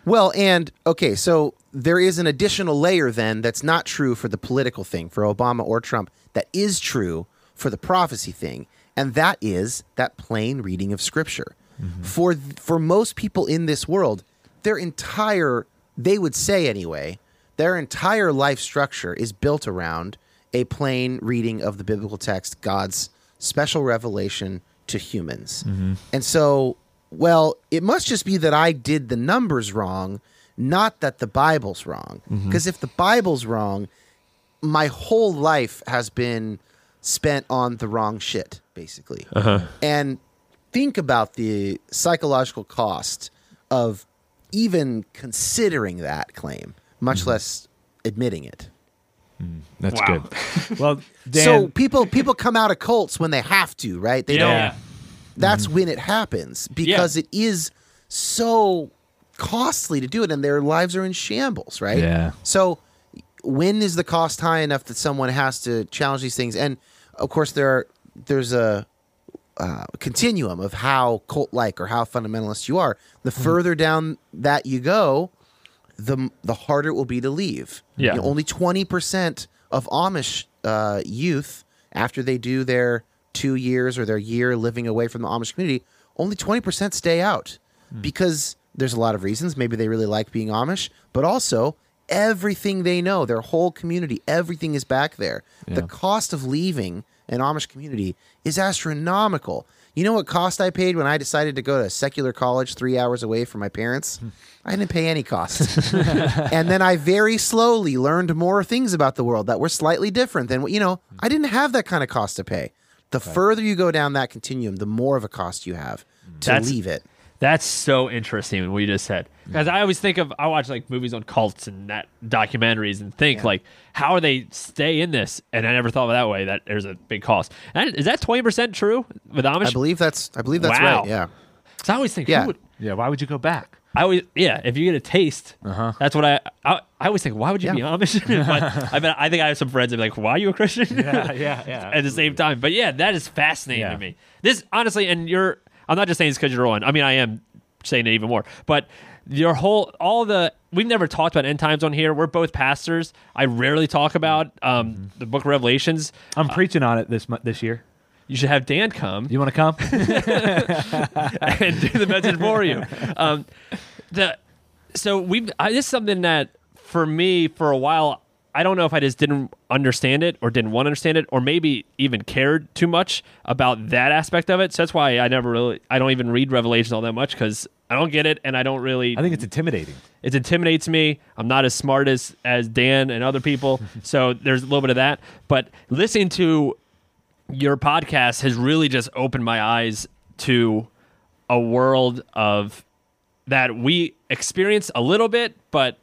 Well, and okay, so there is an additional layer then that's not true for the political thing for Obama or Trump that is true for the prophecy thing, and that is that plain reading of scripture. Mm-hmm. For for most people in this world, their entire they would say anyway, their entire life structure is built around a plain reading of the biblical text, God's special revelation to humans. Mm-hmm. And so, well, it must just be that I did the numbers wrong, not that the Bible's wrong. Mm-hmm. Because if the Bible's wrong, my whole life has been spent on the wrong shit, basically. Uh-huh. And think about the psychological cost of even considering that claim, much mm-hmm. less admitting it. Mm, that's Wow. good. <laughs> Well, Dan, so people people come out of cults when they have to, right? They Yeah. don't. That's mm-hmm. when it happens because it is so costly to do it, and their lives are in shambles, right? Yeah. So when is the cost high enough that someone has to challenge these things? And of course, there are there's a uh, continuum of how cult like or how fundamentalist you are. The mm-hmm. further down that you go, the the harder it will be to leave. Yeah. You know, only twenty percent of Amish uh, youth after they do their two years or their year living away from the Amish community, only twenty percent stay out because there's a lot of reasons. Maybe they really like being Amish, but also everything they know, their whole community, everything is back there. The cost of leaving an Amish community is astronomical. You know what cost I paid when I decided to go to a secular college three hours away from my parents? Hmm. I didn't pay any cost. <laughs> and then I very slowly learned more things about the world that were slightly different than what, you know, hmm. I didn't have that kind of cost to pay. The further you go down that continuum, the more of a cost you have to That's- leave it. That's so interesting what you just said. Because I always think of I watch like movies on cults and that documentaries and think Yeah. like how are they stay in this? And I never thought of it that way. That there's a big cost. And is that twenty percent true with Amish? I believe that's I believe that's Wow. right. Yeah. 'Cause I always think, Yeah. who would, yeah, why would you go back? I always yeah. If you get a taste, Uh-huh. that's what I, I I always think. Why would you Yeah. be Amish? <laughs> but I <laughs> bet I think I have some friends that be like, why are you a Christian? Yeah, yeah, yeah, <laughs> At the same time, but yeah, that is fascinating Yeah. to me. This honestly, and you're. I'm not just saying this because you're on. I mean, I am saying it even more. But your whole all the we've never talked about end times on here. We're both pastors. I rarely talk about um, Mm-hmm. the Book of Revelations. I'm preaching on it this this year. You should have Dan come. You want to come? <laughs> and do the message for you. Um, the so we I, this is something that for me for a while I don't know if I just didn't understand it or didn't want to understand it or maybe even cared too much about that aspect of it. So that's why I never really I don't even read Revelation all that much because I don't get it and I don't really I think it's intimidating. it intimidates me. I'm not as smart as as Dan and other people, <laughs> so there's a little bit of that. But listening to your podcast has really just opened my eyes to a world of that we experience a little bit, but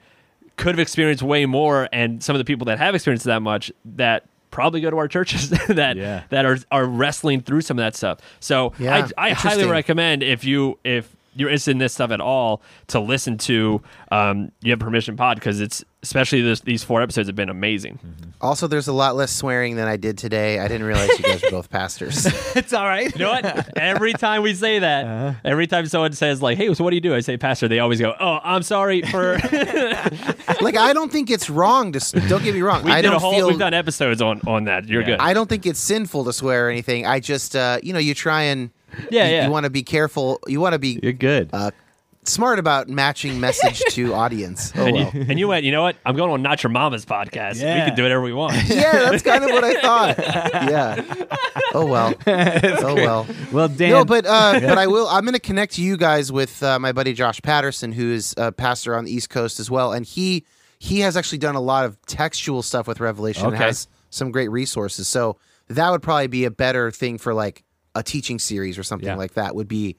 could have experienced way more. And some of the people that have experienced that much that probably go to our churches <laughs> that Yeah. that are are wrestling through some of that stuff. So Yeah, I, I highly recommend if you if you're interested in this stuff at all, to listen to um, You Have Permission Pod because it's especially this, these four episodes have been amazing. Also, there's a lot less swearing than I did today. I didn't realize you guys were both pastors. <laughs> it's all right. You know what? every time we say that, every time someone says like, "Hey, so what do you do?" I say, "Pastor." They always go, "Oh, I'm sorry for." <laughs> like, I don't think it's wrong to. Don't get me wrong. we I did don't a whole. feel. We've done episodes on on that. You're Yeah. good. I don't think it's sinful to swear or anything. I just, uh, you know, you try and. Yeah, you, yeah. You want to be careful. You want to be You're good. uh, smart about matching message to <laughs> audience. Oh and, well. you, and you went. You know what? I'm going on Not Your Mama's podcast. Yeah. We can do whatever we want. <laughs> yeah, that's kind of what I thought. <laughs> Yeah. Oh well. oh well. well, Dan. No, but uh, but I will. I'm going to connect you guys with uh, my buddy Josh Patterson, who is a pastor on the East Coast as well, and he he has actually done a lot of textual stuff with Revelation. and has some great resources. So that would probably be a better thing for like a teaching series or something Yeah. like that. Would be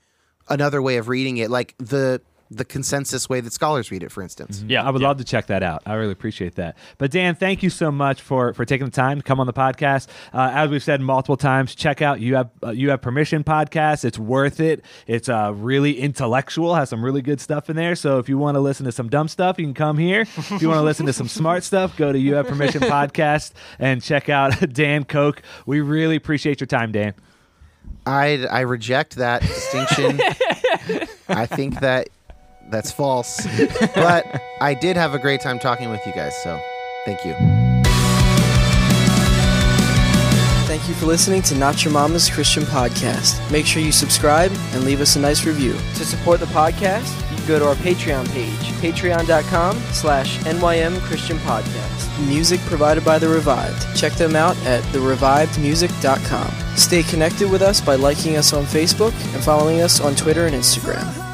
another way of reading it, like the the consensus way that scholars read it, for instance. Yeah, I would yeah. love to check that out. I really appreciate that. But Dan, thank you so much for for taking the time to come on the podcast. Uh, as we've said multiple times, check out you have uh, you have permission podcast. It's worth it. It's uh, really intellectual. Has some really good stuff in there. So if you want to listen to some dumb stuff, you can come here. If you want to <laughs> listen to some smart stuff, go to you have permission podcast and check out <laughs> Dan Koch. We really appreciate your time, Dan. I I reject that distinction. <laughs> I think that that's false. But I did have a great time talking with you guys, so thank you. Thank you for listening to Not Your Mama's Christian Podcast. Make sure you subscribe and leave us a nice review. To support the podcast, you can go to our Patreon page, patreon.com slash NYM Christian Podcast. Music provided by The Revived. Check them out at therevivedmusic.com. Stay connected with us by liking us on Facebook and following us on Twitter and Instagram.